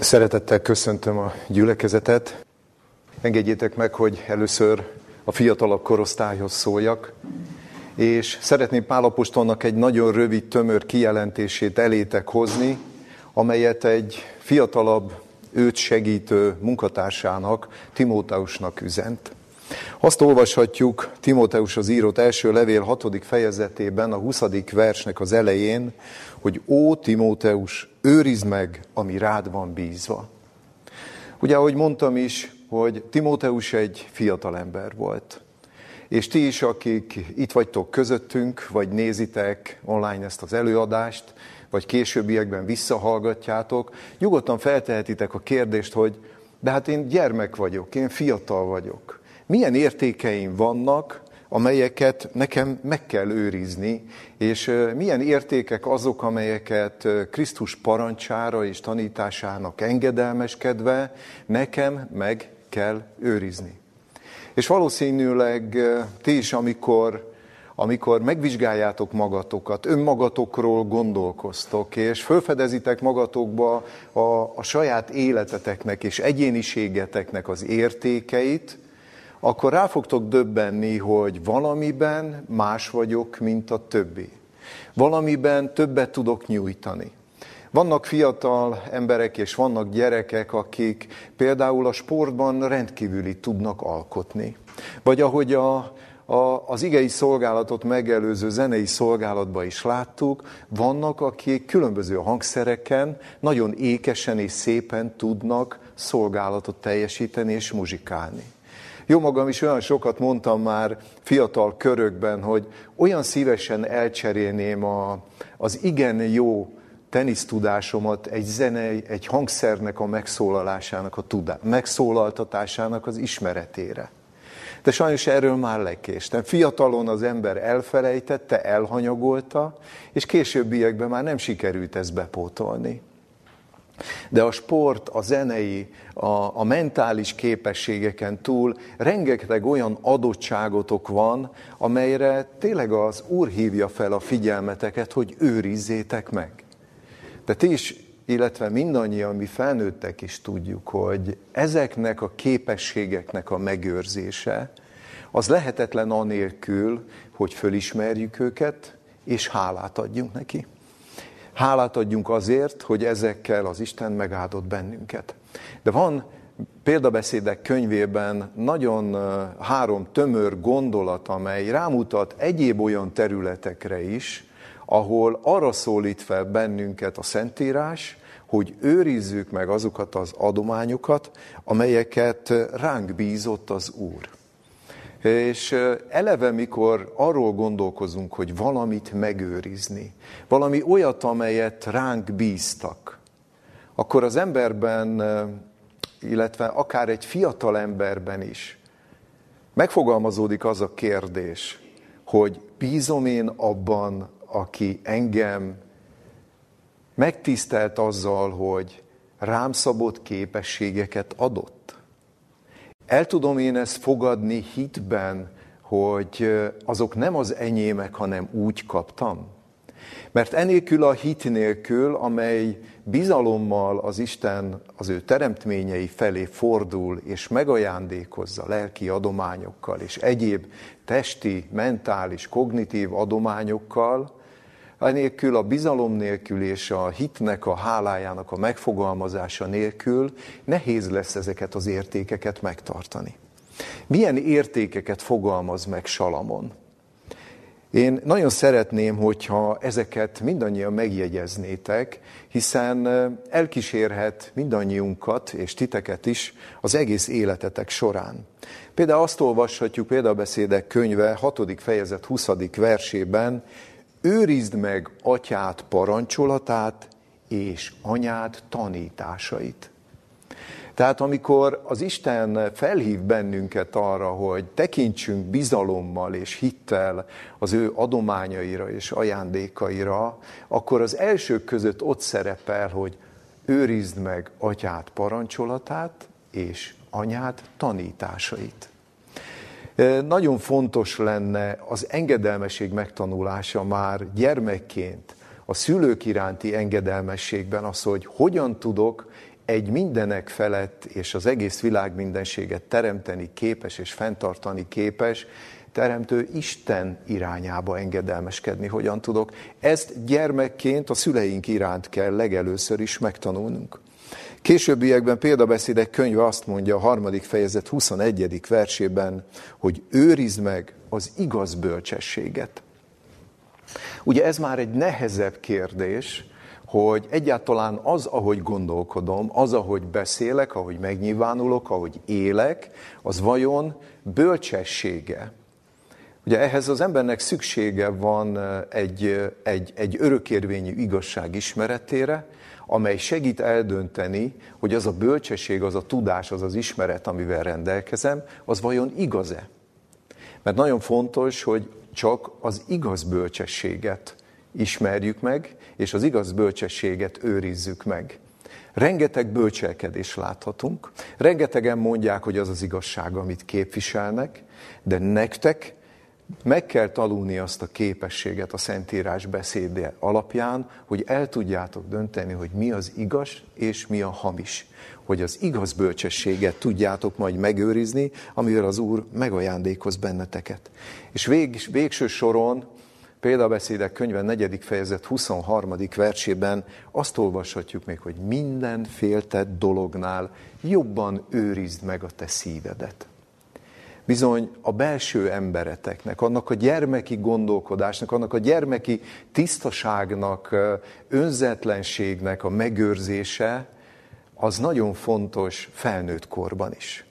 Szeretettel köszöntöm a gyülekezetet. Engedjétek meg, hogy először a fiatalabb korosztályhoz szóljak, és szeretném Pálapostolnak egy nagyon rövid, tömör kijelentését elétek hozni, amelyet egy fiatalabb, őt segítő munkatársának, Timóteusnak üzent. Azt olvashatjuk Timóteushoz írott első levél hatodik fejezetében, a 20. versnek az elején, hogy ó Timóteus, őrizd meg, ami rád van bízva. Ugye, ahogy mondtam is, hogy Timóteus egy fiatal ember volt. És ti is, akik itt vagytok közöttünk, vagy nézitek online ezt az előadást, vagy későbbiekben visszahallgatjátok, nyugodtan feltehetitek a kérdést, hogy de hát én gyermek vagyok, én fiatal vagyok milyen értékeim vannak, amelyeket nekem meg kell őrizni, és milyen értékek azok, amelyeket Krisztus parancsára és tanításának engedelmeskedve nekem meg kell őrizni. És valószínűleg ti is, amikor, amikor megvizsgáljátok magatokat, önmagatokról gondolkoztok, és felfedezitek magatokba a, a saját életeteknek és egyéniségeteknek az értékeit, akkor rá fogtok döbbenni, hogy valamiben más vagyok, mint a többi. Valamiben többet tudok nyújtani. Vannak fiatal emberek és vannak gyerekek, akik például a sportban rendkívüli tudnak alkotni. Vagy ahogy a, a, az igei szolgálatot megelőző zenei szolgálatban is láttuk, vannak, akik különböző hangszereken nagyon ékesen és szépen tudnak szolgálatot teljesíteni és muzsikálni. Jó magam is olyan sokat mondtam már fiatal körökben, hogy olyan szívesen elcserélném a, az igen jó tenisztudásomat egy zene, egy hangszernek a megszólalásának, a tudá, megszólaltatásának az ismeretére. De sajnos erről már lekéstem. Fiatalon az ember elfelejtette, elhanyagolta, és későbbiekben már nem sikerült ezt bepótolni. De a sport, a zenei, a, a mentális képességeken túl rengeteg olyan adottságotok van, amelyre tényleg az Úr hívja fel a figyelmeteket, hogy őrizzétek meg. De ti is, illetve mindannyian mi felnőttek is tudjuk, hogy ezeknek a képességeknek a megőrzése, az lehetetlen anélkül, hogy fölismerjük őket, és hálát adjunk neki. Hálát adjunk azért, hogy ezekkel az Isten megáldott bennünket. De van példabeszédek könyvében nagyon három tömör gondolat, amely rámutat egyéb olyan területekre is, ahol arra szólít fel bennünket a Szentírás, hogy őrizzük meg azokat az adományokat, amelyeket ránk bízott az Úr. És eleve, mikor arról gondolkozunk, hogy valamit megőrizni, valami olyat, amelyet ránk bíztak, akkor az emberben, illetve akár egy fiatal emberben is megfogalmazódik az a kérdés, hogy bízom én abban, aki engem megtisztelt azzal, hogy rám szabott képességeket adott. El tudom én ezt fogadni hitben, hogy azok nem az enyémek, hanem úgy kaptam. Mert enélkül a hit nélkül, amely bizalommal az Isten az ő teremtményei felé fordul, és megajándékozza lelki adományokkal, és egyéb testi, mentális, kognitív adományokkal, Enélkül a bizalom nélkül és a hitnek, a hálájának a megfogalmazása nélkül nehéz lesz ezeket az értékeket megtartani. Milyen értékeket fogalmaz meg Salamon? Én nagyon szeretném, hogyha ezeket mindannyian megjegyeznétek, hiszen elkísérhet mindannyiunkat, és titeket is az egész életetek során. Például azt olvashatjuk példabeszédek könyve 6. fejezet 20. versében, őrizd meg atyát parancsolatát és anyád tanításait. Tehát amikor az Isten felhív bennünket arra, hogy tekintsünk bizalommal és hittel az ő adományaira és ajándékaira, akkor az elsők között ott szerepel, hogy őrizd meg atyát parancsolatát és anyád tanításait. Nagyon fontos lenne az engedelmesség megtanulása már gyermekként, a szülők iránti engedelmességben az, hogy hogyan tudok egy mindenek felett és az egész világ mindenséget teremteni képes és fenntartani képes, teremtő Isten irányába engedelmeskedni, hogyan tudok. Ezt gyermekként a szüleink iránt kell legelőször is megtanulnunk. Későbbiekben példabeszédek könyve azt mondja a harmadik fejezet 21. versében, hogy őrizd meg az igaz bölcsességet. Ugye ez már egy nehezebb kérdés, hogy egyáltalán az, ahogy gondolkodom, az, ahogy beszélek, ahogy megnyilvánulok, ahogy élek, az vajon bölcsessége? Ugye ehhez az embernek szüksége van egy, egy, egy örökérvényű igazság ismeretére, amely segít eldönteni, hogy az a bölcsesség, az a tudás, az az ismeret, amivel rendelkezem, az vajon igaz-e? Mert nagyon fontos, hogy csak az igaz bölcsességet ismerjük meg, és az igaz bölcsességet őrizzük meg. Rengeteg bölcselkedés láthatunk, rengetegen mondják, hogy az az igazság, amit képviselnek, de nektek meg kell tanulni azt a képességet a Szentírás beszéde alapján, hogy el tudjátok dönteni, hogy mi az igaz és mi a hamis. Hogy az igaz bölcsességet tudjátok majd megőrizni, amivel az Úr megajándékoz benneteket. És vég, végső soron Példabeszédek könyve 4. fejezet 23. versében azt olvashatjuk még, hogy minden féltett dolognál jobban őrizd meg a te szívedet bizony a belső embereteknek, annak a gyermeki gondolkodásnak, annak a gyermeki tisztaságnak, önzetlenségnek a megőrzése, az nagyon fontos felnőtt korban is.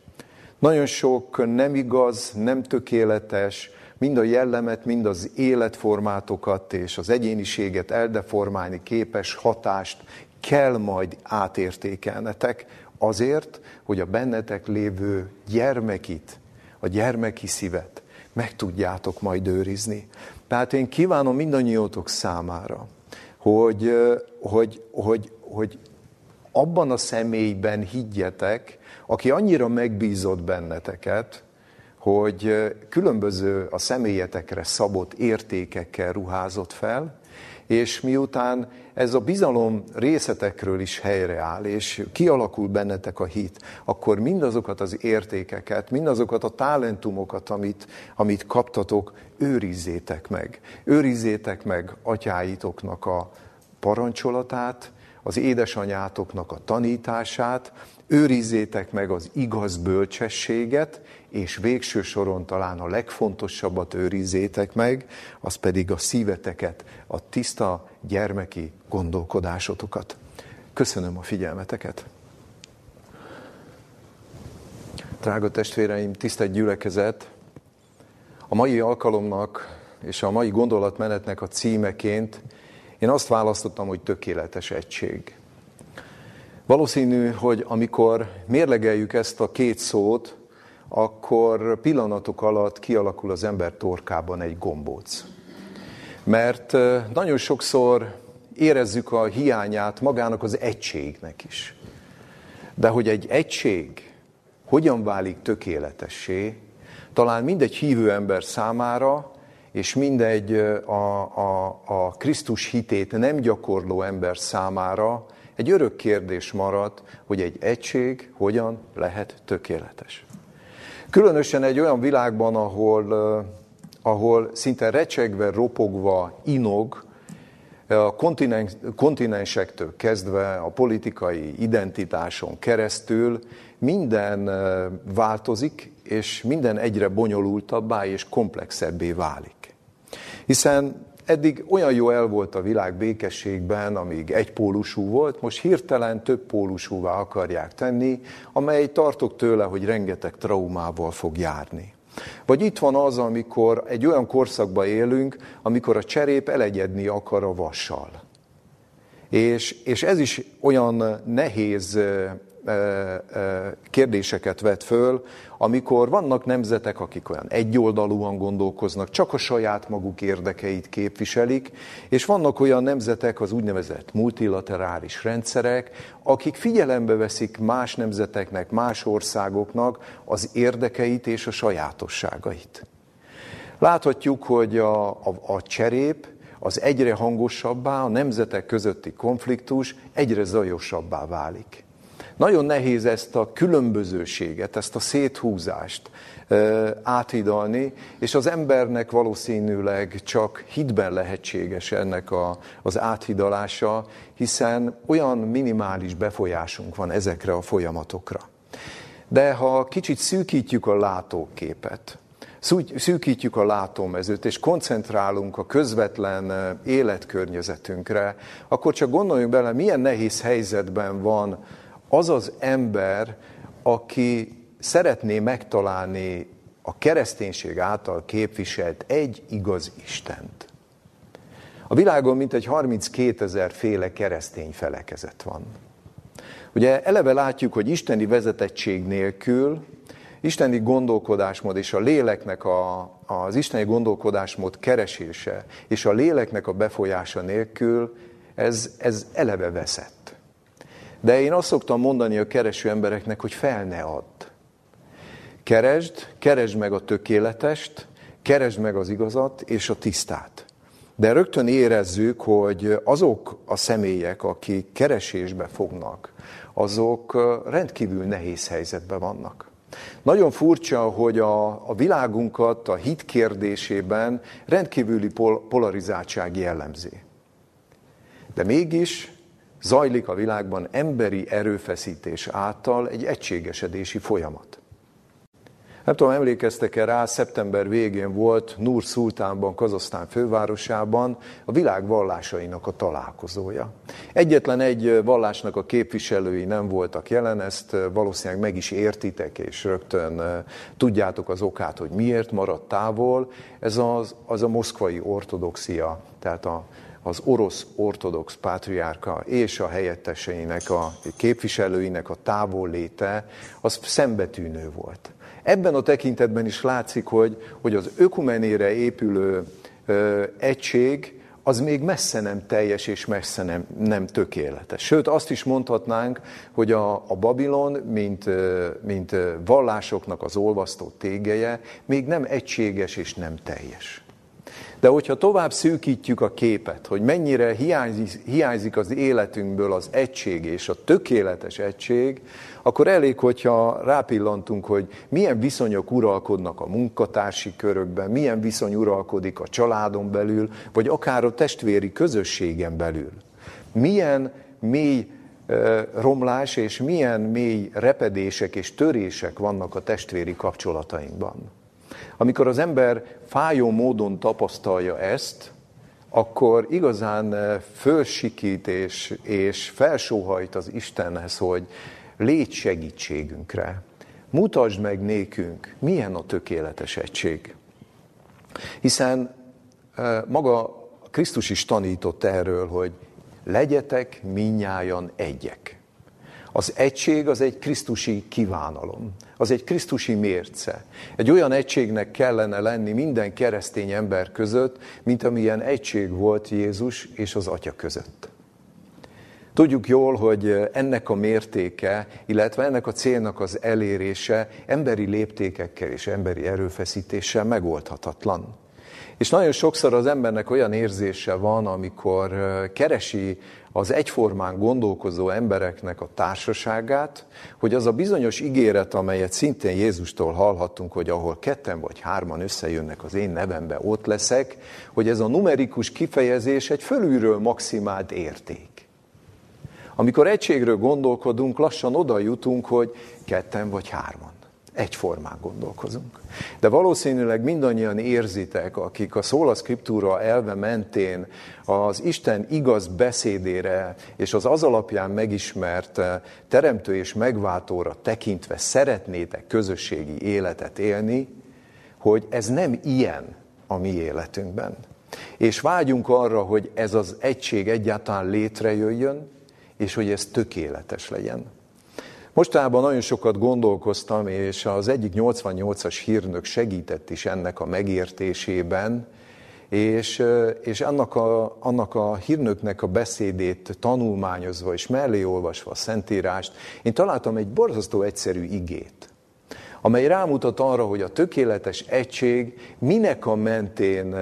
Nagyon sok nem igaz, nem tökéletes, mind a jellemet, mind az életformátokat és az egyéniséget eldeformálni képes hatást kell majd átértékelnetek azért, hogy a bennetek lévő gyermekit a gyermeki szívet meg tudjátok majd őrizni. Tehát én kívánom mindannyiótok számára, hogy, hogy, hogy, hogy abban a személyben higgyetek, aki annyira megbízott benneteket, hogy különböző a személyetekre szabott értékekkel ruházott fel, és miután ez a bizalom részletekről is helyreáll, és kialakul bennetek a hit, akkor mindazokat az értékeket, mindazokat a talentumokat, amit, amit kaptatok, őrizzétek meg. Őrizzétek meg atyáitoknak a parancsolatát, az édesanyátoknak a tanítását, őrizzétek meg az igaz bölcsességet, és végső soron talán a legfontosabbat őrizzétek meg, az pedig a szíveteket, a tiszta gyermeki gondolkodásotokat. Köszönöm a figyelmeteket! Drága testvéreim, tisztelt gyülekezet! A mai alkalomnak és a mai gondolatmenetnek a címeként én azt választottam, hogy tökéletes egység. Valószínű, hogy amikor mérlegeljük ezt a két szót, akkor pillanatok alatt kialakul az ember torkában egy gombóc. Mert nagyon sokszor érezzük a hiányát magának az egységnek is. De hogy egy egység hogyan válik tökéletessé, talán mindegy hívő ember számára, és mindegy a, a, a Krisztus hitét nem gyakorló ember számára egy örök kérdés maradt, hogy egy egység hogyan lehet tökéletes. Különösen egy olyan világban, ahol, ahol szinte recsegve, ropogva, inog, a kontinensektől kezdve a politikai identitáson keresztül minden változik, és minden egyre bonyolultabbá és komplexebbé válik. Hiszen eddig olyan jó el volt a világ békességben, amíg egypólusú volt, most hirtelen több pólusúvá akarják tenni, amely tartok tőle, hogy rengeteg traumával fog járni. Vagy itt van az, amikor egy olyan korszakban élünk, amikor a cserép elegyedni akar a vassal. És, és ez is olyan nehéz kérdéseket vet föl, amikor vannak nemzetek, akik olyan egyoldalúan gondolkoznak, csak a saját maguk érdekeit képviselik, és vannak olyan nemzetek, az úgynevezett multilaterális rendszerek, akik figyelembe veszik más nemzeteknek, más országoknak az érdekeit és a sajátosságait. Láthatjuk, hogy a, a, a cserép az egyre hangosabbá, a nemzetek közötti konfliktus egyre zajosabbá válik. Nagyon nehéz ezt a különbözőséget, ezt a széthúzást áthidalni, és az embernek valószínűleg csak hitben lehetséges ennek a, az áthidalása, hiszen olyan minimális befolyásunk van ezekre a folyamatokra. De ha kicsit szűkítjük a látóképet, szűkítjük a látómezőt, és koncentrálunk a közvetlen életkörnyezetünkre, akkor csak gondoljunk bele, milyen nehéz helyzetben van az az ember, aki szeretné megtalálni a kereszténység által képviselt egy igaz Istent. A világon mintegy 32 ezer féle keresztény felekezet van. Ugye eleve látjuk, hogy isteni vezetettség nélkül, isteni gondolkodásmód és a léleknek a, az isteni gondolkodásmód keresése és a léleknek a befolyása nélkül ez, ez eleve veszett. De én azt szoktam mondani a kereső embereknek, hogy fel ne add. Keresd, keresd meg a tökéletest, keresd meg az igazat és a tisztát. De rögtön érezzük, hogy azok a személyek, akik keresésbe fognak, azok rendkívül nehéz helyzetben vannak. Nagyon furcsa, hogy a, a világunkat a hit kérdésében rendkívüli pol, polarizáltság jellemzi. De mégis zajlik a világban emberi erőfeszítés által egy egységesedési folyamat. Nem tudom, emlékeztek-e rá, szeptember végén volt Nur Szultánban, Kazasztán fővárosában a világ vallásainak a találkozója. Egyetlen egy vallásnak a képviselői nem voltak jelen, ezt valószínűleg meg is értitek, és rögtön tudjátok az okát, hogy miért maradt távol. Ez az, az a moszkvai ortodoxia, tehát a, az orosz ortodox pátriárka és a helyetteseinek, a képviselőinek a távolléte, az szembetűnő volt. Ebben a tekintetben is látszik, hogy, hogy az ökumenére épülő ö, egység az még messze nem teljes és messze nem, nem tökéletes. Sőt, azt is mondhatnánk, hogy a, a Babilon, mint, mint vallásoknak az olvasztó tégeje, még nem egységes és nem teljes. De hogyha tovább szűkítjük a képet, hogy mennyire hiányzik, hiányzik az életünkből az egység és a tökéletes egység, akkor elég, hogyha rápillantunk, hogy milyen viszonyok uralkodnak a munkatársi körökben, milyen viszony uralkodik a családon belül, vagy akár a testvéri közösségen belül. Milyen mély romlás és milyen mély repedések és törések vannak a testvéri kapcsolatainkban. Amikor az ember fájó módon tapasztalja ezt, akkor igazán fölsikít és, és felsóhajt az Istenhez, hogy légy segítségünkre. Mutasd meg nékünk, milyen a tökéletes egység. Hiszen maga Krisztus is tanított erről, hogy legyetek minnyájan egyek. Az egység az egy krisztusi kívánalom, az egy krisztusi mérce. Egy olyan egységnek kellene lenni minden keresztény ember között, mint amilyen egység volt Jézus és az Atya között. Tudjuk jól, hogy ennek a mértéke, illetve ennek a célnak az elérése emberi léptékekkel és emberi erőfeszítéssel megoldhatatlan. És nagyon sokszor az embernek olyan érzése van, amikor keresi az egyformán gondolkozó embereknek a társaságát, hogy az a bizonyos ígéret, amelyet szintén Jézustól hallhattunk, hogy ahol ketten vagy hárman összejönnek az én nevembe, ott leszek, hogy ez a numerikus kifejezés egy fölülről maximált érték. Amikor egységről gondolkodunk, lassan oda jutunk, hogy ketten vagy hárman. Egyformán gondolkozunk. De valószínűleg mindannyian érzitek, akik a szóla szkriptúra elve mentén az Isten igaz beszédére és az az alapján megismert teremtő és megváltóra tekintve szeretnétek közösségi életet élni, hogy ez nem ilyen a mi életünkben. És vágyunk arra, hogy ez az egység egyáltalán létrejöjjön, és hogy ez tökéletes legyen. Mostában nagyon sokat gondolkoztam, és az egyik 88-as hírnök segített is ennek a megértésében, és, és annak, a, annak a hírnöknek a beszédét tanulmányozva és mellé olvasva a Szentírást, én találtam egy borzasztó egyszerű igét, amely rámutat arra, hogy a tökéletes egység minek a mentén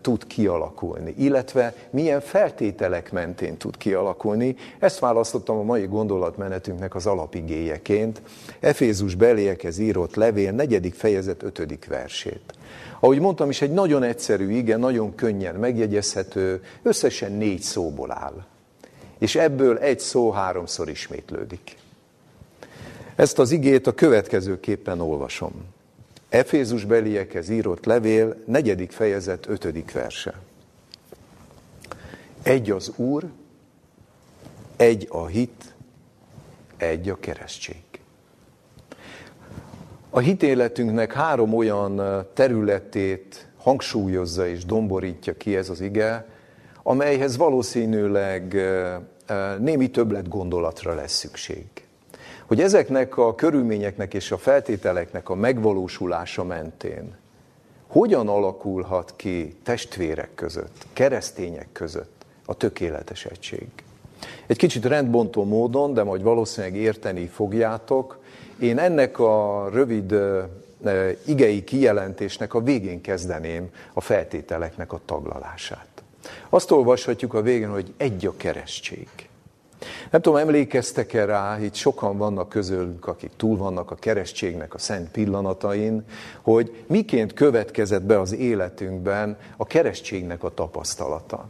tud kialakulni, illetve milyen feltételek mentén tud kialakulni. Ezt választottam a mai gondolatmenetünknek az alapigéjeként. Efézus beléjekhez írott levél, negyedik fejezet, ötödik versét. Ahogy mondtam is, egy nagyon egyszerű igen, nagyon könnyen megjegyezhető, összesen négy szóból áll. És ebből egy szó háromszor ismétlődik. Ezt az igét a következőképpen olvasom. Efézus beliekhez írott levél, negyedik fejezet, ötödik verse. Egy az Úr, egy a hit, egy a keresztség. A hitéletünknek három olyan területét hangsúlyozza és domborítja ki ez az ige, amelyhez valószínűleg némi többlet gondolatra lesz szükség hogy ezeknek a körülményeknek és a feltételeknek a megvalósulása mentén hogyan alakulhat ki testvérek között, keresztények között a tökéletes egység. Egy kicsit rendbontó módon, de majd valószínűleg érteni fogjátok, én ennek a rövid igei kijelentésnek a végén kezdeném a feltételeknek a taglalását. Azt olvashatjuk a végén, hogy egy a keresztség. Nem tudom, emlékeztek-e rá, itt sokan vannak közülünk, akik túl vannak a keresztségnek a szent pillanatain, hogy miként következett be az életünkben a keresztségnek a tapasztalata.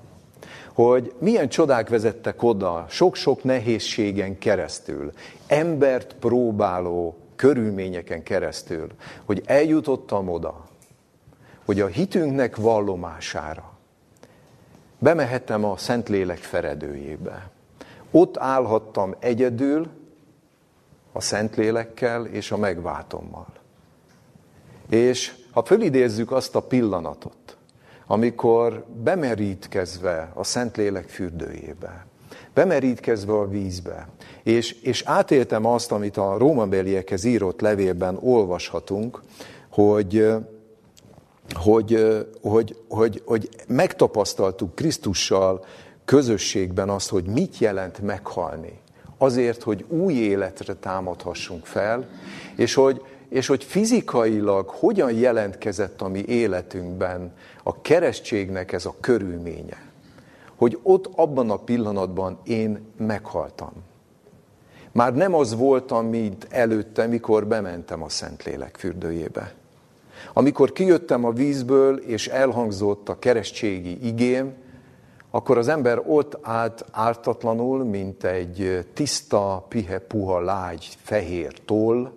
Hogy milyen csodák vezettek oda, sok-sok nehézségen keresztül, embert próbáló körülményeken keresztül, hogy eljutottam oda, hogy a hitünknek vallomására bemehettem a Szentlélek feredőjébe ott állhattam egyedül a Szentlélekkel és a megváltommal. És ha fölidézzük azt a pillanatot, amikor bemerítkezve a Szentlélek fürdőjébe, bemerítkezve a vízbe, és, és átéltem azt, amit a rómabeliekhez írott levélben olvashatunk, hogy, hogy, hogy, hogy, hogy megtapasztaltuk Krisztussal közösségben azt, hogy mit jelent meghalni. Azért, hogy új életre támadhassunk fel, és hogy, és hogy fizikailag hogyan jelentkezett a mi életünkben a keresztségnek ez a körülménye. Hogy ott abban a pillanatban én meghaltam. Már nem az voltam, mint előtte, mikor bementem a Szentlélek fürdőjébe. Amikor kijöttem a vízből, és elhangzott a keresztségi igém, akkor az ember ott állt ártatlanul, mint egy tiszta, pihe, puha, lágy, fehér toll,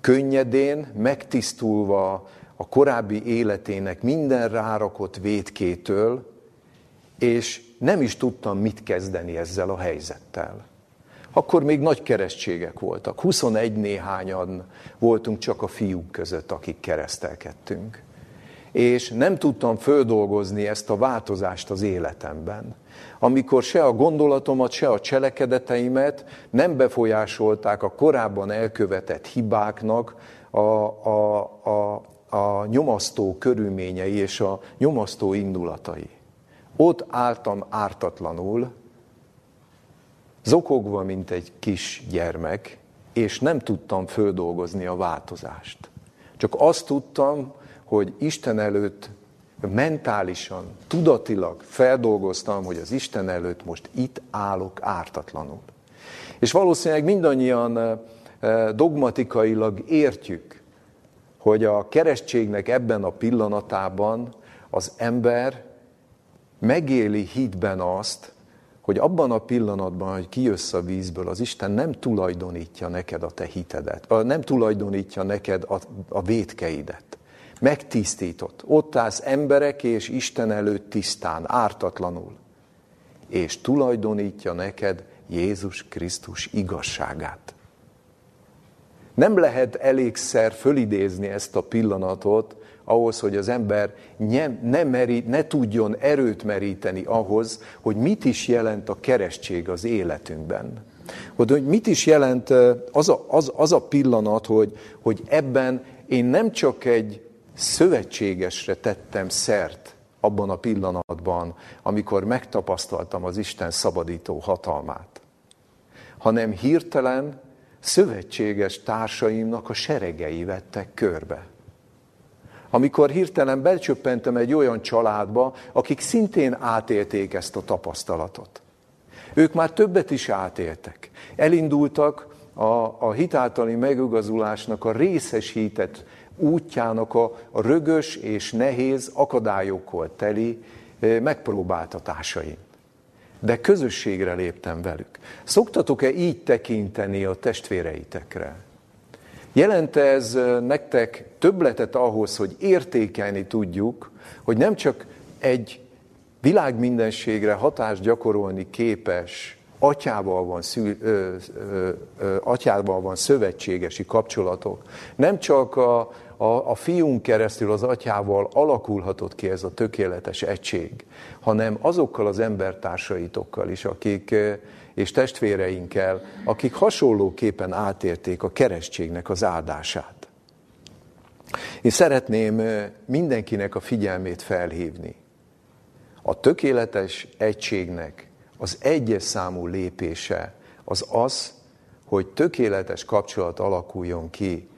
könnyedén, megtisztulva a korábbi életének minden rárakott védkétől, és nem is tudtam, mit kezdeni ezzel a helyzettel. Akkor még nagy keresztségek voltak. 21 néhányan voltunk csak a fiúk között, akik keresztelkedtünk és nem tudtam földolgozni ezt a változást az életemben. Amikor se a gondolatomat, se a cselekedeteimet nem befolyásolták a korábban elkövetett hibáknak a, a, a, a nyomasztó körülményei és a nyomasztó indulatai. Ott álltam ártatlanul, zokogva, mint egy kis gyermek, és nem tudtam földolgozni a változást. Csak azt tudtam, hogy Isten előtt mentálisan, tudatilag feldolgoztam, hogy az Isten előtt most itt állok ártatlanul. És valószínűleg mindannyian dogmatikailag értjük, hogy a keresztségnek ebben a pillanatában az ember megéli hitben azt, hogy abban a pillanatban, hogy kijössz a vízből, az Isten nem tulajdonítja neked a te hitedet, nem tulajdonítja neked a, a vétkeidet megtisztított. Ott állsz emberek és Isten előtt tisztán, ártatlanul. És tulajdonítja neked Jézus Krisztus igazságát. Nem lehet elégszer fölidézni ezt a pillanatot, ahhoz, hogy az ember ne, ne, merít, ne tudjon erőt meríteni ahhoz, hogy mit is jelent a keresztség az életünkben. Hogy mit is jelent az a, az, az a pillanat, hogy, hogy ebben én nem csak egy szövetségesre tettem szert abban a pillanatban, amikor megtapasztaltam az Isten szabadító hatalmát, hanem hirtelen szövetséges társaimnak a seregei vettek körbe. Amikor hirtelen becsöppentem egy olyan családba, akik szintén átélték ezt a tapasztalatot. Ők már többet is átéltek. Elindultak a, a hitáltali megigazulásnak a részesített útjának a, a rögös és nehéz akadályokkal teli megpróbáltatásain. De közösségre léptem velük. Szoktatok-e így tekinteni a testvéreitekre? Jelente ez nektek többletet ahhoz, hogy értékelni tudjuk, hogy nem csak egy világmindenségre hatást gyakorolni képes atyával van, szül, ö, ö, ö, atyával van szövetségesi kapcsolatok, nem csak a, a, a fiunk keresztül az atyával alakulhatott ki ez a tökéletes egység, hanem azokkal az embertársaitokkal is, akik és testvéreinkkel, akik hasonlóképpen átérték a keresztségnek az áldását. Én szeretném mindenkinek a figyelmét felhívni. A tökéletes egységnek az egyes számú lépése az az, hogy tökéletes kapcsolat alakuljon ki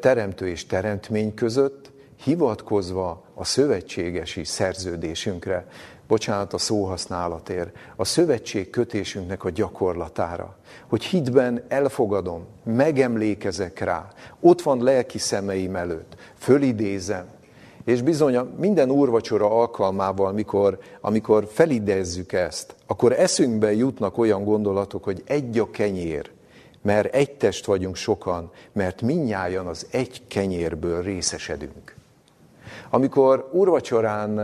teremtő és teremtmény között, hivatkozva a szövetségesi szerződésünkre, bocsánat a szóhasználatért, a szövetség kötésünknek a gyakorlatára, hogy hitben elfogadom, megemlékezek rá, ott van lelki szemeim előtt, fölidézem, és bizony minden úrvacsora alkalmával, amikor, amikor felidezzük ezt, akkor eszünkbe jutnak olyan gondolatok, hogy egy a kenyér, mert egy test vagyunk sokan, mert minnyáján az egy kenyérből részesedünk. Amikor úrvacsorán,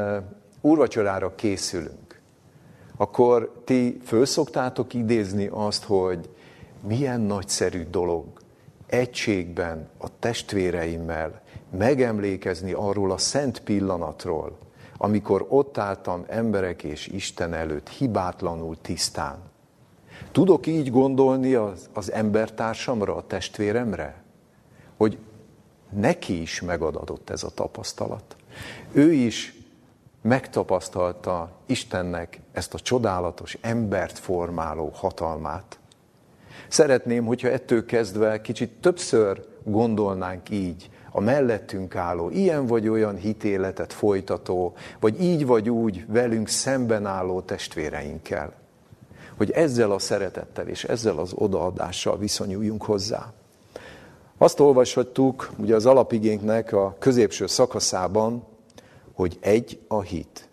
úrvacsorára készülünk, akkor ti föl szoktátok idézni azt, hogy milyen nagyszerű dolog egységben a testvéreimmel megemlékezni arról a szent pillanatról, amikor ott álltam emberek és Isten előtt hibátlanul tisztán. Tudok így gondolni az, az embertársamra, a testvéremre? Hogy neki is megadatott ez a tapasztalat. Ő is megtapasztalta Istennek ezt a csodálatos embert formáló hatalmát. Szeretném, hogyha ettől kezdve kicsit többször gondolnánk így a mellettünk álló, ilyen vagy olyan hitéletet folytató, vagy így vagy úgy velünk szemben álló testvéreinkkel. Hogy ezzel a szeretettel és ezzel az odaadással viszonyuljunk hozzá. Azt olvashattuk ugye az alapigénknek a középső szakaszában, hogy egy a hit.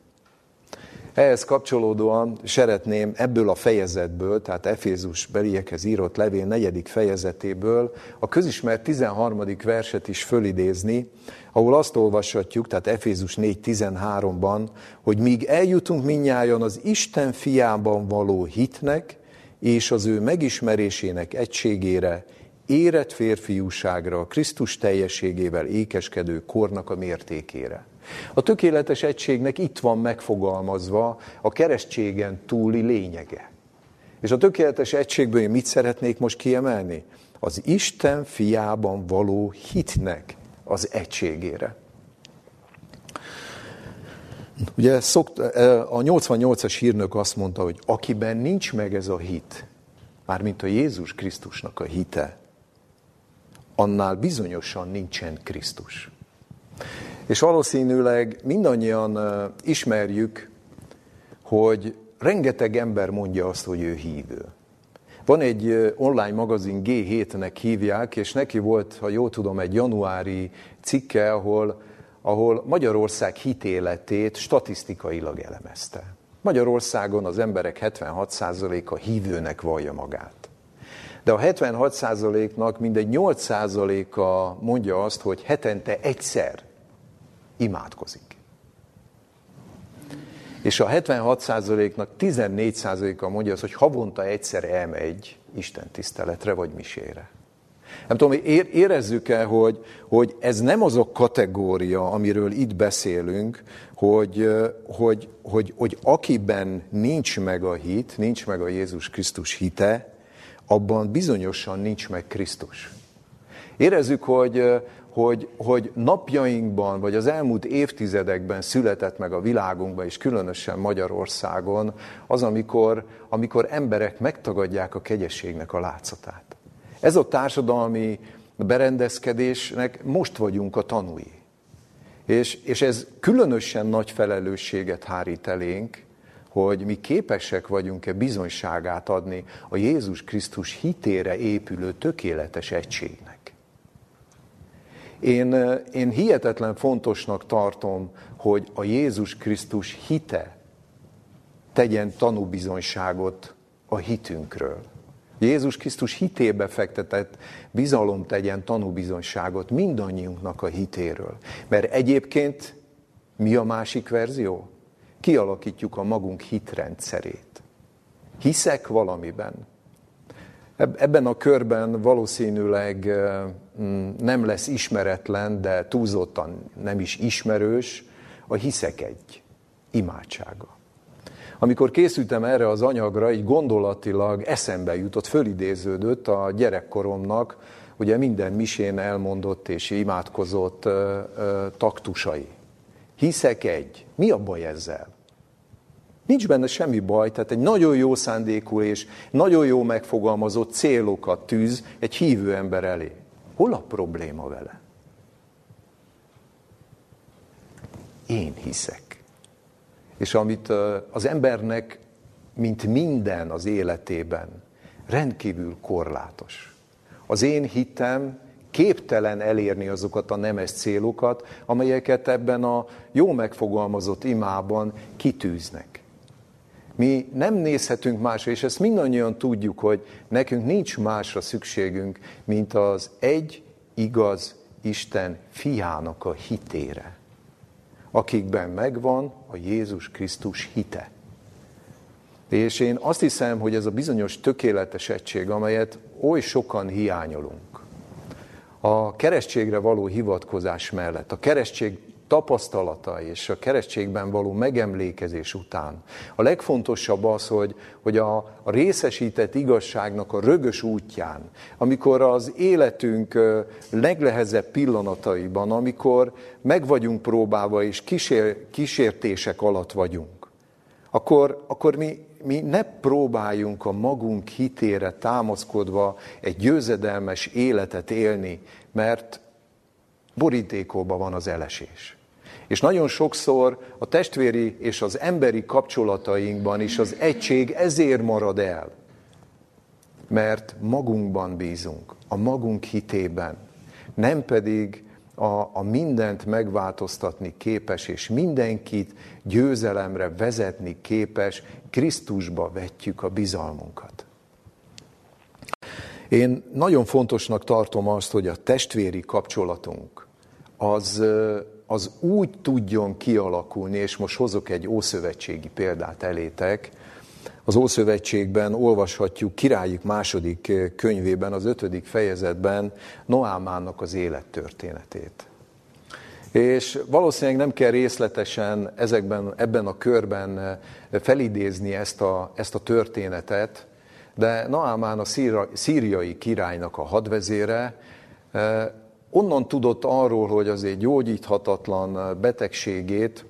Ehhez kapcsolódóan szeretném ebből a fejezetből, tehát Efézus beliekhez írott levél negyedik fejezetéből a közismert 13. verset is fölidézni, ahol azt olvashatjuk, tehát Efézus 4.13-ban, hogy míg eljutunk minnyáján az Isten fiában való hitnek és az ő megismerésének egységére, érett férfiúságra, Krisztus teljességével ékeskedő kornak a mértékére. A tökéletes egységnek itt van megfogalmazva a keresztségen túli lényege. És a tökéletes egységből én mit szeretnék most kiemelni? Az Isten fiában való hitnek az egységére. Ugye szokt, a 88-as hírnök azt mondta, hogy akiben nincs meg ez a hit, mármint a Jézus Krisztusnak a hite, annál bizonyosan nincsen Krisztus. És valószínűleg mindannyian ismerjük, hogy rengeteg ember mondja azt, hogy ő hívő. Van egy online magazin G7-nek hívják, és neki volt, ha jól tudom, egy januári cikke, ahol, ahol Magyarország hitéletét statisztikailag elemezte. Magyarországon az emberek 76%-a hívőnek vallja magát. De a 76%-nak mindegy 8%-a mondja azt, hogy hetente egyszer imádkozik. És a 76%-nak 14%-a mondja azt, hogy havonta egyszer elmegy Isten tiszteletre vagy misére. Nem tudom, érezzük el, hogy, hogy ez nem az a kategória, amiről itt beszélünk, hogy, hogy, hogy, hogy akiben nincs meg a hit, nincs meg a Jézus Krisztus hite, abban bizonyosan nincs meg Krisztus. Érezzük, hogy, hogy, hogy napjainkban, vagy az elmúlt évtizedekben született meg a világunkban, és különösen Magyarországon, az, amikor, amikor emberek megtagadják a kegyességnek a látszatát. Ez a társadalmi berendezkedésnek most vagyunk a tanúi. És, és ez különösen nagy felelősséget hárít elénk, hogy mi képesek vagyunk-e bizonyságát adni a Jézus Krisztus hitére épülő tökéletes egységnek. Én, én hihetetlen fontosnak tartom, hogy a Jézus Krisztus hite tegyen tanúbizonyságot a hitünkről. Jézus Krisztus hitébe fektetett bizalom tegyen tanúbizonyságot mindannyiunknak a hitéről. Mert egyébként mi a másik verzió? Kialakítjuk a magunk hitrendszerét. Hiszek valamiben. Ebben a körben valószínűleg mm, nem lesz ismeretlen, de túlzottan nem is ismerős a hiszek egy imádsága. Amikor készültem erre az anyagra, így gondolatilag eszembe jutott, fölidéződött a gyerekkoromnak, ugye minden misén elmondott és imádkozott ö, ö, taktusai. Hiszek egy. Mi a baj ezzel? Nincs benne semmi baj, tehát egy nagyon jó szándékú és nagyon jó megfogalmazott célokat tűz egy hívő ember elé. Hol a probléma vele? Én hiszek és amit az embernek, mint minden az életében, rendkívül korlátos. Az én hittem képtelen elérni azokat a nemes célokat, amelyeket ebben a jó megfogalmazott imában kitűznek. Mi nem nézhetünk másra, és ezt mindannyian tudjuk, hogy nekünk nincs másra szükségünk, mint az egy igaz Isten fiának a hitére akikben megvan a Jézus Krisztus hite. És én azt hiszem, hogy ez a bizonyos tökéletes egység, amelyet oly sokan hiányolunk, a keresztségre való hivatkozás mellett, a keresztség tapasztalata és a keresztségben való megemlékezés után. A legfontosabb az, hogy, hogy a, a részesített igazságnak a rögös útján, amikor az életünk legnehezebb pillanataiban, amikor meg vagyunk próbálva és kísér, kísértések alatt vagyunk, akkor, akkor mi, mi ne próbáljunk a magunk hitére támaszkodva egy győzedelmes életet élni, mert borítékóban van az elesés. És nagyon sokszor a testvéri és az emberi kapcsolatainkban is az egység ezért marad el. Mert magunkban bízunk, a magunk hitében, nem pedig a, a mindent megváltoztatni képes, és mindenkit győzelemre vezetni képes, Krisztusba vetjük a bizalmunkat. Én nagyon fontosnak tartom azt, hogy a testvéri kapcsolatunk az az úgy tudjon kialakulni, és most hozok egy ószövetségi példát elétek, az Ószövetségben olvashatjuk királyik második könyvében, az ötödik fejezetben Noámánnak az élettörténetét. És valószínűleg nem kell részletesen ezekben, ebben a körben felidézni ezt a, ezt a történetet, de Naamán a szíriai királynak a hadvezére onnan tudott arról, hogy az egy gyógyíthatatlan betegségét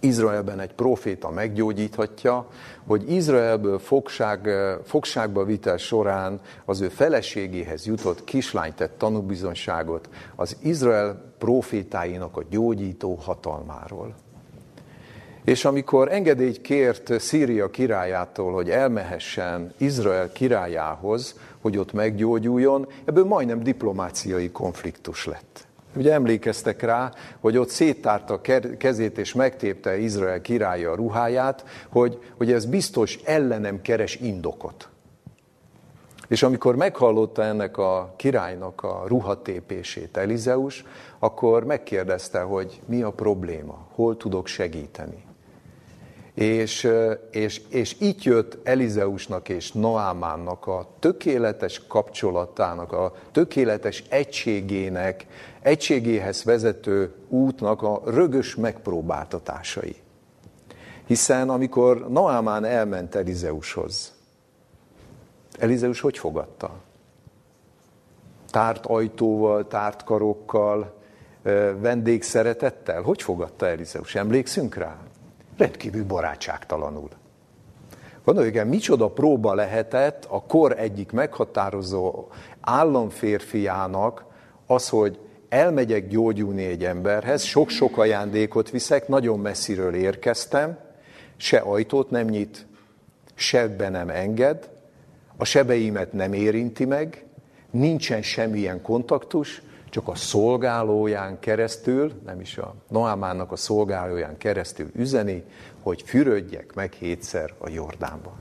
Izraelben egy proféta meggyógyíthatja, hogy Izraelből fogság, fogságba vitel során az ő feleségéhez jutott kislány tett tanúbizonságot az Izrael profétáinak a gyógyító hatalmáról. És amikor engedélyt kért Szíria királyától, hogy elmehessen Izrael királyához, hogy ott meggyógyuljon, ebből majdnem diplomáciai konfliktus lett. Ugye emlékeztek rá, hogy ott széttárta kezét és megtépte Izrael királya a ruháját, hogy, hogy ez biztos ellenem keres indokot. És amikor meghallotta ennek a királynak a ruhatépését Elizeus, akkor megkérdezte, hogy mi a probléma, hol tudok segíteni. És, és, és így jött Elizeusnak és Noámánnak a tökéletes kapcsolatának, a tökéletes egységének, egységéhez vezető útnak a rögös megpróbáltatásai. Hiszen amikor Noámán elment Elizeushoz, Elizeus hogy fogadta? Tárt ajtóval, tárt karokkal, vendégszeretettel? Hogy fogadta Elizeus? Emlékszünk rá? Rendkívül barátságtalanul. Gondoljuk el, micsoda próba lehetett a kor egyik meghatározó államférfiának az, hogy elmegyek gyógyulni egy emberhez, sok-sok ajándékot viszek, nagyon messziről érkeztem, se ajtót nem nyit, se be nem enged, a sebeimet nem érinti meg, nincsen semmilyen kontaktus, csak a szolgálóján keresztül, nem is a Noámának a szolgálóján keresztül üzeni, hogy fürödjek meg hétszer a Jordánban.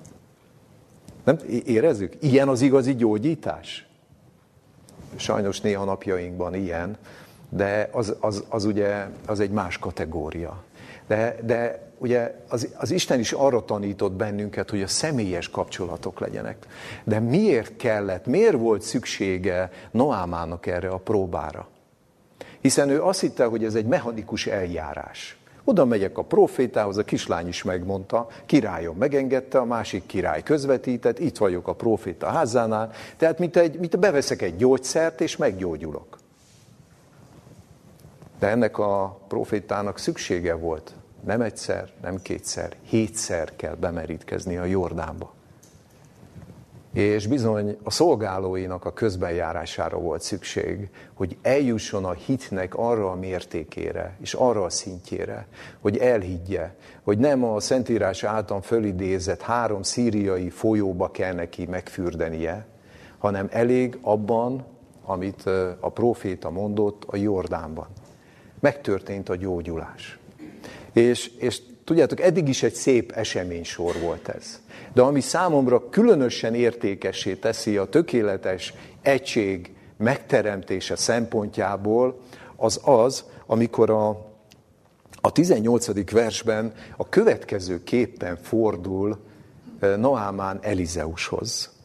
Nem érezzük? Ilyen az igazi gyógyítás? Sajnos néha napjainkban ilyen, de az, az, az ugye az egy más kategória. De, de ugye az, az Isten is arra tanított bennünket, hogy a személyes kapcsolatok legyenek. De miért kellett, miért volt szüksége Noámának erre a próbára? Hiszen ő azt hitte, hogy ez egy mechanikus eljárás. Oda megyek a profétához, a kislány is megmondta, királyom megengedte, a másik király közvetített, itt vagyok a proféta házánál, tehát mint, egy, mint beveszek egy gyógyszert, és meggyógyulok. De ennek a profétának szüksége volt nem egyszer, nem kétszer, hétszer kell bemerítkezni a Jordánba. És bizony a szolgálóinak a közbenjárására volt szükség, hogy eljusson a hitnek arra a mértékére, és arra a szintjére, hogy elhiggye, hogy nem a Szentírás által fölidézett három szíriai folyóba kell neki megfürdenie, hanem elég abban, amit a proféta mondott a Jordánban. Megtörtént a gyógyulás. És, és tudjátok, eddig is egy szép eseménysor volt ez. De ami számomra különösen értékessé teszi a tökéletes egység megteremtése szempontjából, az az, amikor a, a 18. versben a következő képpen fordul eh, Naámán Elizeushoz.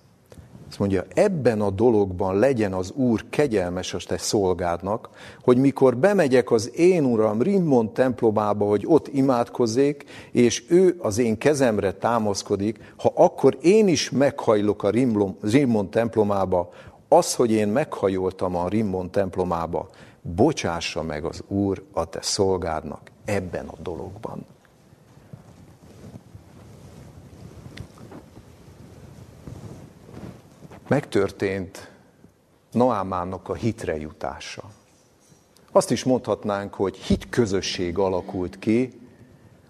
Azt mondja, ebben a dologban legyen az Úr kegyelmes a te szolgádnak, hogy mikor bemegyek az én uram Rimmon templomába, hogy ott imádkozzék, és ő az én kezemre támaszkodik, ha akkor én is meghajlok a Rimmon templomába, az, hogy én meghajoltam a Rimmon templomába, bocsássa meg az Úr a te szolgádnak ebben a dologban. Megtörtént Noámának a hitre jutása. Azt is mondhatnánk, hogy hitközösség alakult ki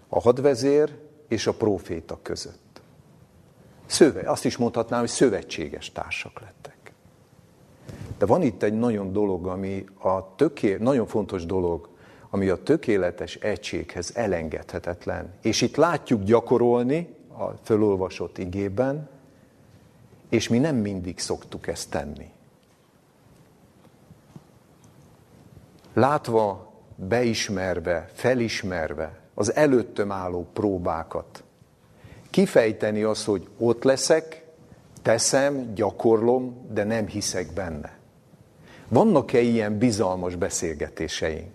a hadvezér és a próféta között. Szöve, azt is mondhatnám, hogy szövetséges társak lettek. De van itt egy nagyon dolog, ami a töké, nagyon fontos dolog, ami a tökéletes egységhez elengedhetetlen. És itt látjuk gyakorolni a fölolvasott igében, és mi nem mindig szoktuk ezt tenni. Látva, beismerve, felismerve az előttöm álló próbákat, kifejteni azt, hogy ott leszek, teszem, gyakorlom, de nem hiszek benne. Vannak-e ilyen bizalmas beszélgetéseink?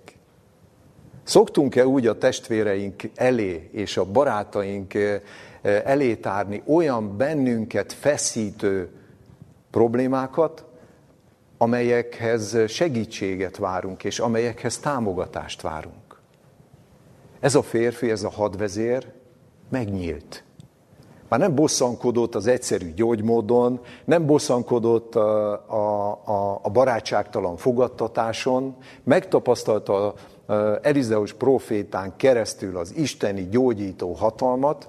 Szoktunk-e úgy a testvéreink elé és a barátaink elétárni olyan bennünket feszítő problémákat, amelyekhez segítséget várunk, és amelyekhez támogatást várunk. Ez a férfi, ez a hadvezér megnyílt. Már nem bosszankodott az egyszerű gyógymódon, nem bosszankodott a, a, a, barátságtalan fogadtatáson, megtapasztalta Elizeus profétán keresztül az isteni gyógyító hatalmat,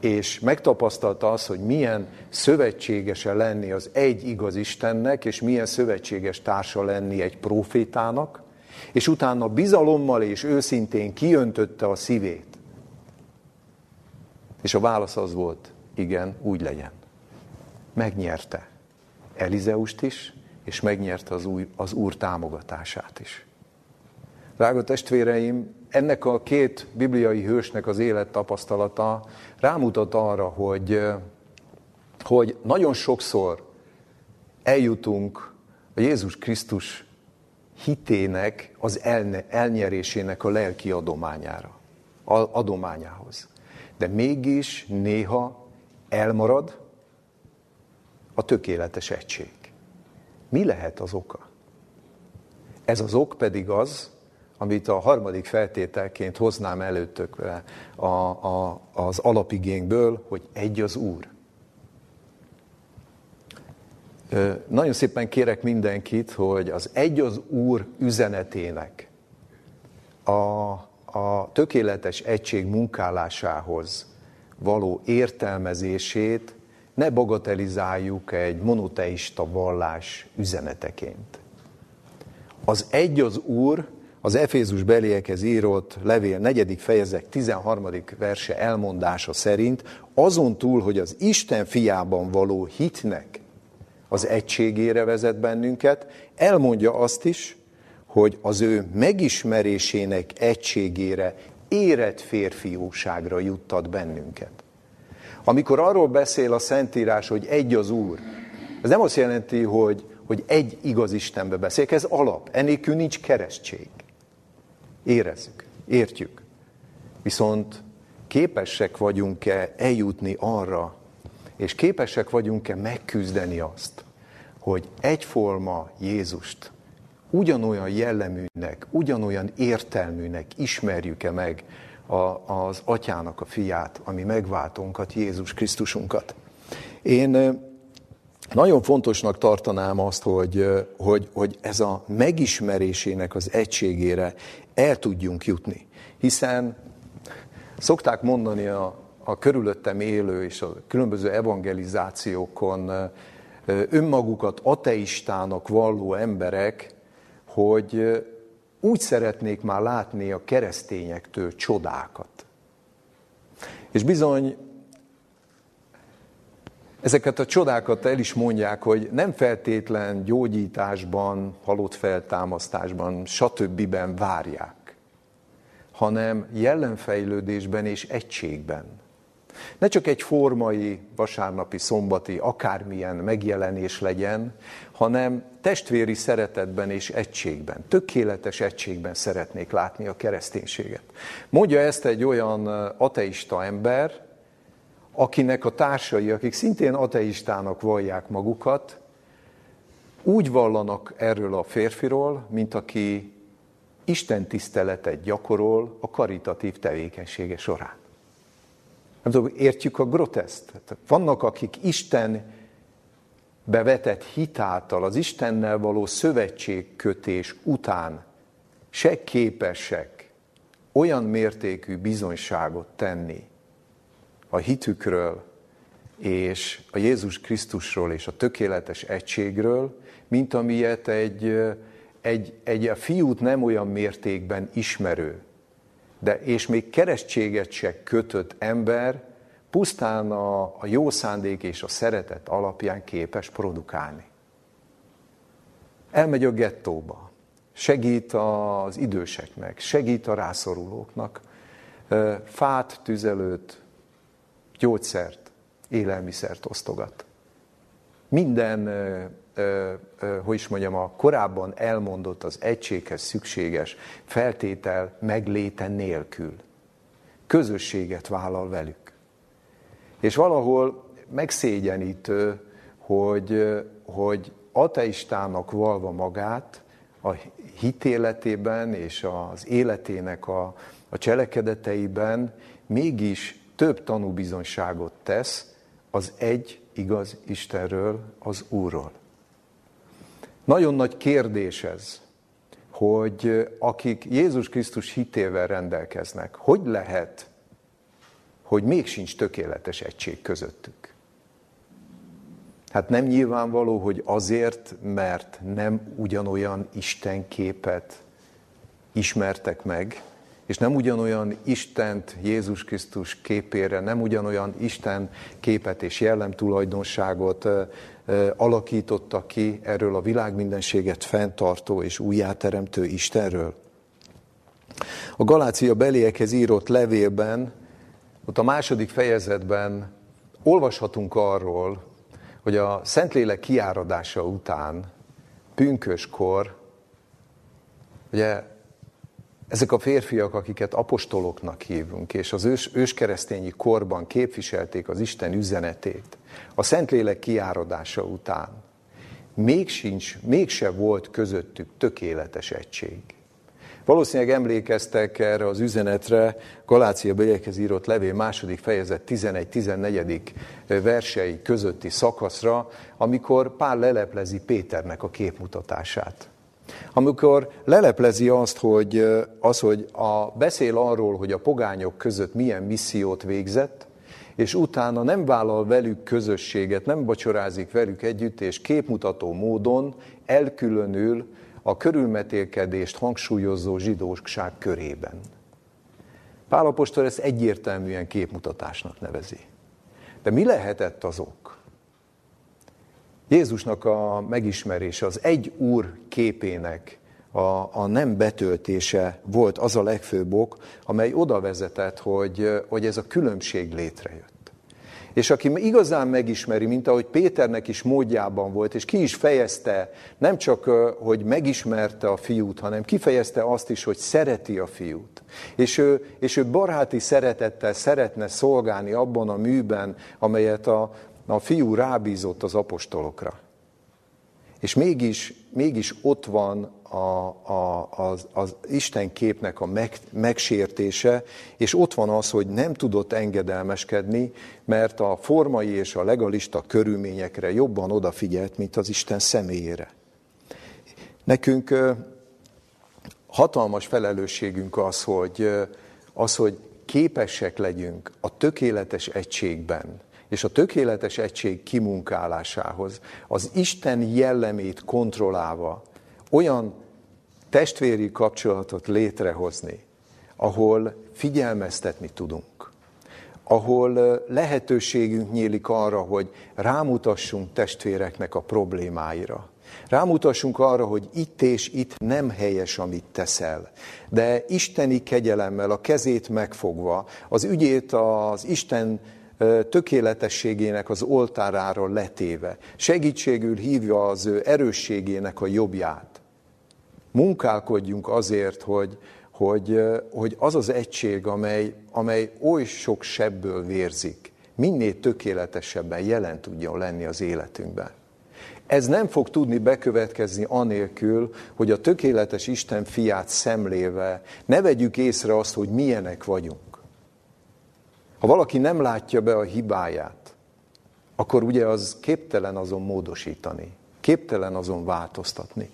és megtapasztalta azt, hogy milyen szövetségese lenni az egy igaz Istennek, és milyen szövetséges társa lenni egy profétának, és utána bizalommal és őszintén kiöntötte a szívét. És a válasz az volt, igen, úgy legyen. Megnyerte Elizeust is, és megnyerte az, új, az Úr támogatását is. Drága testvéreim, ennek a két bibliai hősnek az élettapasztalata rámutat arra, hogy, hogy nagyon sokszor eljutunk a Jézus Krisztus hitének, az elne, elnyerésének a lelki adományára, adományához. De mégis néha elmarad a tökéletes egység. Mi lehet az oka? Ez az ok pedig az, amit a harmadik feltételként hoznám előttökre a, a, az alapigénkből, hogy egy az Úr. Nagyon szépen kérek mindenkit, hogy az egy az Úr üzenetének a, a tökéletes egység munkálásához való értelmezését ne bagatelizáljuk egy monoteista vallás üzeneteként. Az egy az Úr, az Efézus beliekhez írott levél 4. fejezet 13. verse elmondása szerint azon túl, hogy az Isten fiában való hitnek az egységére vezet bennünket, elmondja azt is, hogy az ő megismerésének egységére érett férfiúságra juttat bennünket. Amikor arról beszél a Szentírás, hogy egy az Úr, ez nem azt jelenti, hogy, hogy egy igaz Istenbe beszél, ez alap, enélkül nincs keresztség. Érezzük, értjük. Viszont képesek vagyunk-e eljutni arra, és képesek vagyunk-e megküzdeni azt, hogy egyforma Jézust ugyanolyan jelleműnek, ugyanolyan értelműnek ismerjük-e meg a, az atyának a fiát, ami megváltónkat, Jézus Krisztusunkat. Én nagyon fontosnak tartanám azt, hogy, hogy, hogy ez a megismerésének az egységére el tudjunk jutni. Hiszen szokták mondani a, a körülöttem élő és a különböző evangelizációkon önmagukat ateistának valló emberek, hogy úgy szeretnék már látni a keresztényektől csodákat. És bizony ezeket a csodákat el is mondják, hogy nem feltétlen gyógyításban, halott feltámasztásban, stb. várják, hanem jellemfejlődésben és egységben. Ne csak egy formai, vasárnapi, szombati, akármilyen megjelenés legyen, hanem testvéri szeretetben és egységben, tökéletes egységben szeretnék látni a kereszténységet. Mondja ezt egy olyan ateista ember, akinek a társai, akik szintén ateistának vallják magukat, úgy vallanak erről a férfiról, mint aki Isten tiszteletet gyakorol a karitatív tevékenysége során. Nem tudom, értjük a groteszt? Vannak, akik Isten bevetett hitáltal, az Istennel való szövetségkötés után se képesek olyan mértékű bizonyságot tenni a hitükről, és a Jézus Krisztusról és a tökéletes egységről, mint amilyet egy, egy, egy a fiút nem olyan mértékben ismerő, de és még keresztséget se kötött ember pusztán a, a jó szándék és a szeretet alapján képes produkálni. Elmegy a gettóba, segít az időseknek, segít a rászorulóknak, fát, tüzelőt, gyógyszert, élelmiszert osztogat. Minden, hogy is mondjam, a korábban elmondott az egységhez szükséges feltétel megléte nélkül. Közösséget vállal velük. És valahol megszégyenítő, hogy, hogy ateistának valva magát a hitéletében és az életének a, a cselekedeteiben mégis több tanúbizonyságot tesz az egy igaz Istenről, az Úrról. Nagyon nagy kérdés ez, hogy akik Jézus Krisztus hitével rendelkeznek, hogy lehet hogy még sincs tökéletes egység közöttük. Hát nem nyilvánvaló, hogy azért, mert nem ugyanolyan Isten képet ismertek meg, és nem ugyanolyan Istent Jézus Krisztus képére, nem ugyanolyan Isten képet és jellemtulajdonságot alakította ki erről a világ mindenséget fenntartó és újjáteremtő Istenről. A Galácia beliekhez írott levélben ott a második fejezetben olvashatunk arról, hogy a Szentlélek kiáradása után, pünköskor, ugye ezek a férfiak, akiket apostoloknak hívunk, és az ős, őskeresztényi korban képviselték az Isten üzenetét, a Szentlélek kiáradása után még sincs, mégse volt közöttük tökéletes egység. Valószínűleg emlékeztek erre az üzenetre, Galácia beliekhez írott levél második fejezet 11-14. versei közötti szakaszra, amikor Pál leleplezi Péternek a képmutatását. Amikor leleplezi azt, hogy, az, hogy a, beszél arról, hogy a pogányok között milyen missziót végzett, és utána nem vállal velük közösséget, nem bacsorázik velük együtt, és képmutató módon elkülönül a körülmetélkedést hangsúlyozó zsidóság körében. Pálapostól ezt egyértelműen képmutatásnak nevezi. De mi lehetett az ok? Jézusnak a megismerése, az egy úr képének a, a nem betöltése volt az a legfőbb ok, amely oda vezetett, hogy, hogy ez a különbség létrejött. És aki igazán megismeri, mint ahogy Péternek is módjában volt, és ki is fejezte, nem csak, hogy megismerte a fiút, hanem kifejezte azt is, hogy szereti a fiút. És ő, és ő baráti szeretettel szeretne szolgálni abban a műben, amelyet a, a fiú rábízott az apostolokra. És mégis, mégis ott van a, a, az, az Isten képnek a meg, megsértése, és ott van az, hogy nem tudott engedelmeskedni, mert a formai és a legalista körülményekre jobban odafigyelt, mint az Isten személyére. Nekünk hatalmas felelősségünk az, hogy, az, hogy képesek legyünk a tökéletes egységben, és a tökéletes egység kimunkálásához, az Isten jellemét kontrollálva olyan testvéri kapcsolatot létrehozni, ahol figyelmeztetni tudunk, ahol lehetőségünk nyílik arra, hogy rámutassunk testvéreknek a problémáira. Rámutassunk arra, hogy itt és itt nem helyes, amit teszel. De isteni kegyelemmel, a kezét megfogva, az ügyét az Isten tökéletességének az oltáráról letéve, segítségül hívja az ő erősségének a jobbját. Munkálkodjunk azért, hogy, hogy, hogy az az egység, amely, amely oly sok sebből vérzik, minél tökéletesebben jelen tudjon lenni az életünkben. Ez nem fog tudni bekövetkezni anélkül, hogy a tökéletes Isten fiát szemléve ne vegyük észre azt, hogy milyenek vagyunk. Ha valaki nem látja be a hibáját, akkor ugye az képtelen azon módosítani, képtelen azon változtatni.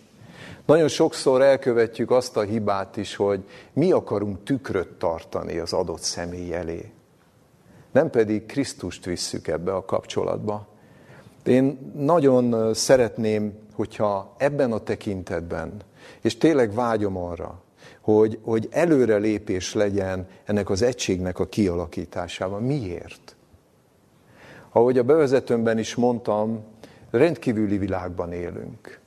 Nagyon sokszor elkövetjük azt a hibát is, hogy mi akarunk tükröt tartani az adott személy elé. Nem pedig Krisztust visszük ebbe a kapcsolatba. Én nagyon szeretném, hogyha ebben a tekintetben, és tényleg vágyom arra, hogy, hogy előrelépés legyen ennek az egységnek a kialakításában. Miért? Ahogy a bevezetőmben is mondtam, rendkívüli világban élünk.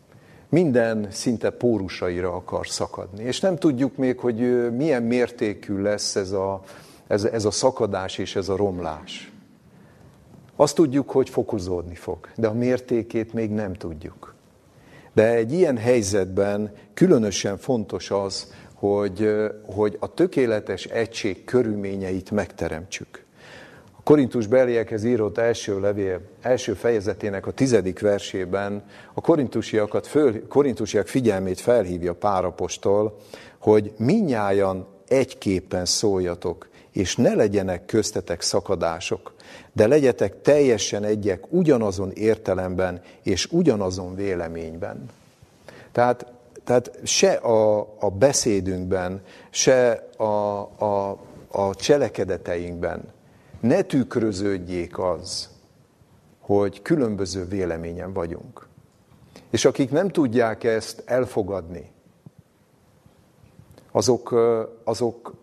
Minden szinte pórusaira akar szakadni. És nem tudjuk még, hogy milyen mértékű lesz ez a, ez, ez a szakadás és ez a romlás. Azt tudjuk, hogy fokozódni fog, de a mértékét még nem tudjuk. De egy ilyen helyzetben különösen fontos az, hogy, hogy a tökéletes egység körülményeit megteremtsük. A Korintus beliekhez írott első levél, első fejezetének a tizedik versében a korintusiakat föl, korintusiak figyelmét felhívja Párapostól, hogy minnyájan egyképpen szóljatok, és ne legyenek köztetek szakadások, de legyetek teljesen egyek ugyanazon értelemben és ugyanazon véleményben. Tehát tehát se a, a beszédünkben, se a, a, a cselekedeteinkben ne tükröződjék az, hogy különböző véleményen vagyunk. És akik nem tudják ezt elfogadni, azok, azok,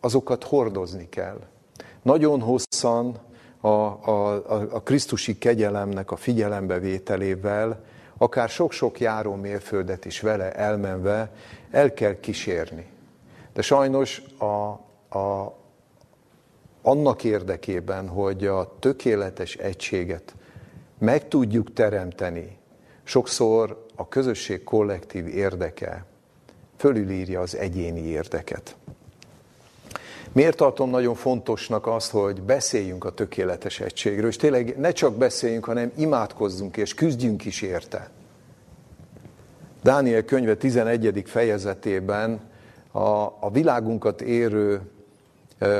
azokat hordozni kell. Nagyon hosszan a, a, a Krisztusi kegyelemnek a figyelembevételével akár sok-sok járó mérföldet is vele elmenve el kell kísérni. De sajnos a, a, annak érdekében, hogy a tökéletes egységet meg tudjuk teremteni, sokszor a közösség kollektív érdeke fölülírja az egyéni érdeket. Miért tartom nagyon fontosnak azt, hogy beszéljünk a tökéletes egységről, és tényleg ne csak beszéljünk, hanem imádkozzunk és küzdjünk is érte. Dániel könyve 11. fejezetében a, a világunkat érő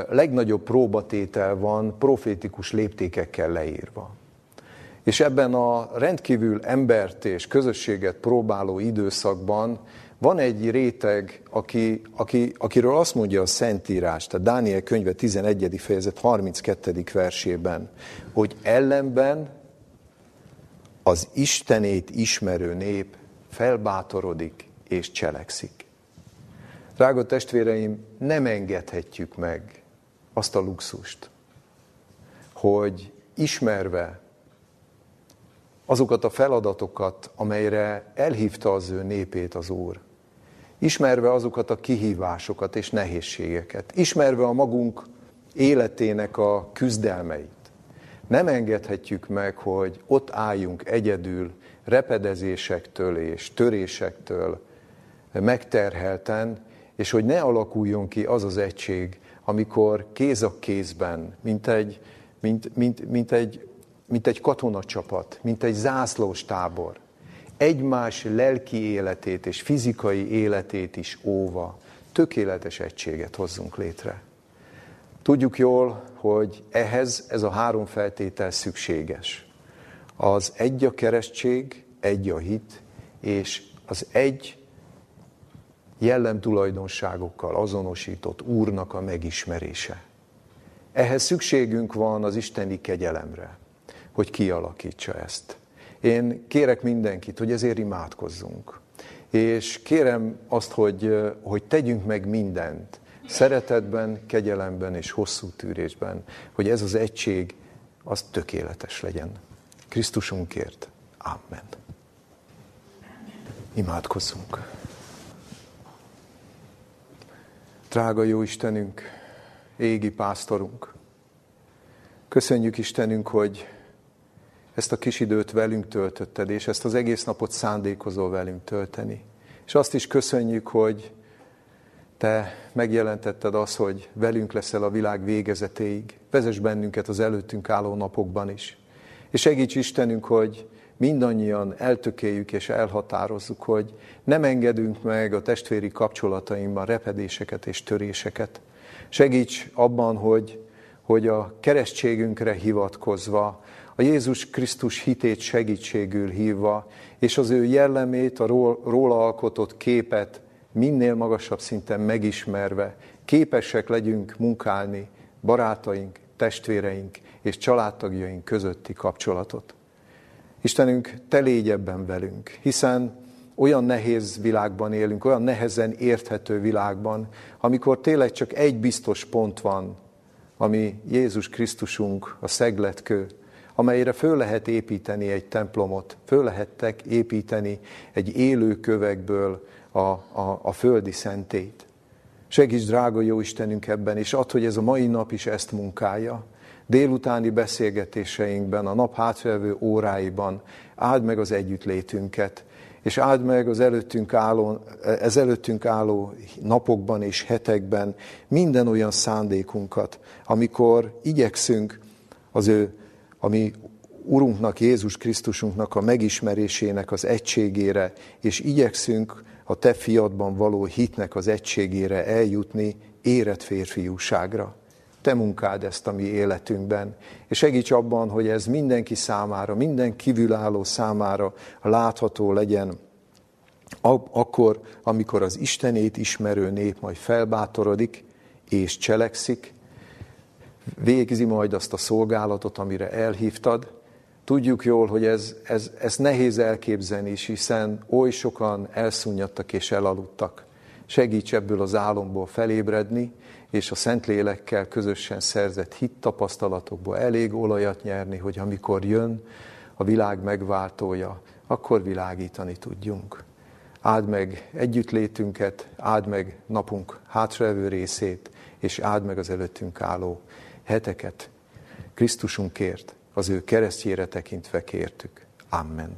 legnagyobb próbatétel van profétikus léptékekkel leírva. És ebben a rendkívül embert és közösséget próbáló időszakban van egy réteg, aki, aki, akiről azt mondja a Szentírás, tehát Dániel könyve 11. fejezet 32. versében, hogy ellenben az Istenét ismerő nép felbátorodik és cselekszik. Drága testvéreim, nem engedhetjük meg azt a luxust, hogy ismerve azokat a feladatokat, amelyre elhívta az ő népét az Úr, ismerve azokat a kihívásokat és nehézségeket, ismerve a magunk életének a küzdelmeit, nem engedhetjük meg, hogy ott álljunk egyedül, repedezésektől és törésektől megterhelten, és hogy ne alakuljon ki az az egység, amikor kéz a kézben, mint egy, mint, mint, mint egy, mint egy katonacsapat, mint egy zászlós tábor, egymás lelki életét és fizikai életét is óva, tökéletes egységet hozzunk létre. Tudjuk jól, hogy ehhez ez a három feltétel szükséges. Az egy a keresztség, egy a hit, és az egy jellemtulajdonságokkal azonosított Úrnak a megismerése. Ehhez szükségünk van az isteni kegyelemre, hogy kialakítsa ezt. Én kérek mindenkit, hogy ezért imádkozzunk. És kérem azt, hogy, hogy tegyünk meg mindent, szeretetben, kegyelemben és hosszú tűrésben, hogy ez az egység, az tökéletes legyen. Krisztusunkért. Amen. Imádkozzunk. Drága jó Istenünk, égi pásztorunk, köszönjük Istenünk, hogy ezt a kis időt velünk töltötted, és ezt az egész napot szándékozol velünk tölteni. És azt is köszönjük, hogy te megjelentetted azt, hogy velünk leszel a világ végezetéig. Vezess bennünket az előttünk álló napokban is. És segíts Istenünk, hogy mindannyian eltökéljük és elhatározzuk, hogy nem engedünk meg a testvéri kapcsolatainkban repedéseket és töréseket. Segíts abban, hogy, hogy a keresztségünkre hivatkozva, a Jézus Krisztus hitét segítségül hívva, és az ő jellemét, a róla alkotott képet minél magasabb szinten megismerve, képesek legyünk munkálni barátaink, testvéreink és családtagjaink közötti kapcsolatot. Istenünk, te légy ebben velünk, hiszen olyan nehéz világban élünk, olyan nehezen érthető világban, amikor tényleg csak egy biztos pont van, ami Jézus Krisztusunk, a szegletkő, amelyre föl lehet építeni egy templomot, föl lehettek építeni egy élő kövekből a, a, a földi szentét. Segíts, drága jó Istenünk ebben, és add, hogy ez a mai nap is ezt munkálja. Délutáni beszélgetéseinkben, a nap hátvevő óráiban áld meg az együttlétünket, és áld meg az előttünk álló, ez előttünk álló napokban és hetekben minden olyan szándékunkat, amikor igyekszünk az ő, ami Urunknak, Jézus Krisztusunknak a megismerésének az egységére, és igyekszünk a te fiadban való hitnek az egységére eljutni érett férfiúságra. Te munkád ezt a mi életünkben, és segíts abban, hogy ez mindenki számára, minden kívülálló számára látható legyen, akkor, amikor az Istenét ismerő nép majd felbátorodik és cselekszik, végzi majd azt a szolgálatot, amire elhívtad, Tudjuk jól, hogy ez, ez, ez nehéz elképzelni is, hiszen oly sokan elszunnyadtak és elaludtak. Segíts ebből az álomból felébredni, és a Szentlélekkel közösen szerzett hit tapasztalatokból elég olajat nyerni, hogy amikor jön a világ megváltója, akkor világítani tudjunk. Áld meg együttlétünket, áld meg napunk hátraevő részét, és áld meg az előttünk álló heteket. Krisztusunkért az ő keresztjére tekintve kértük. Amen.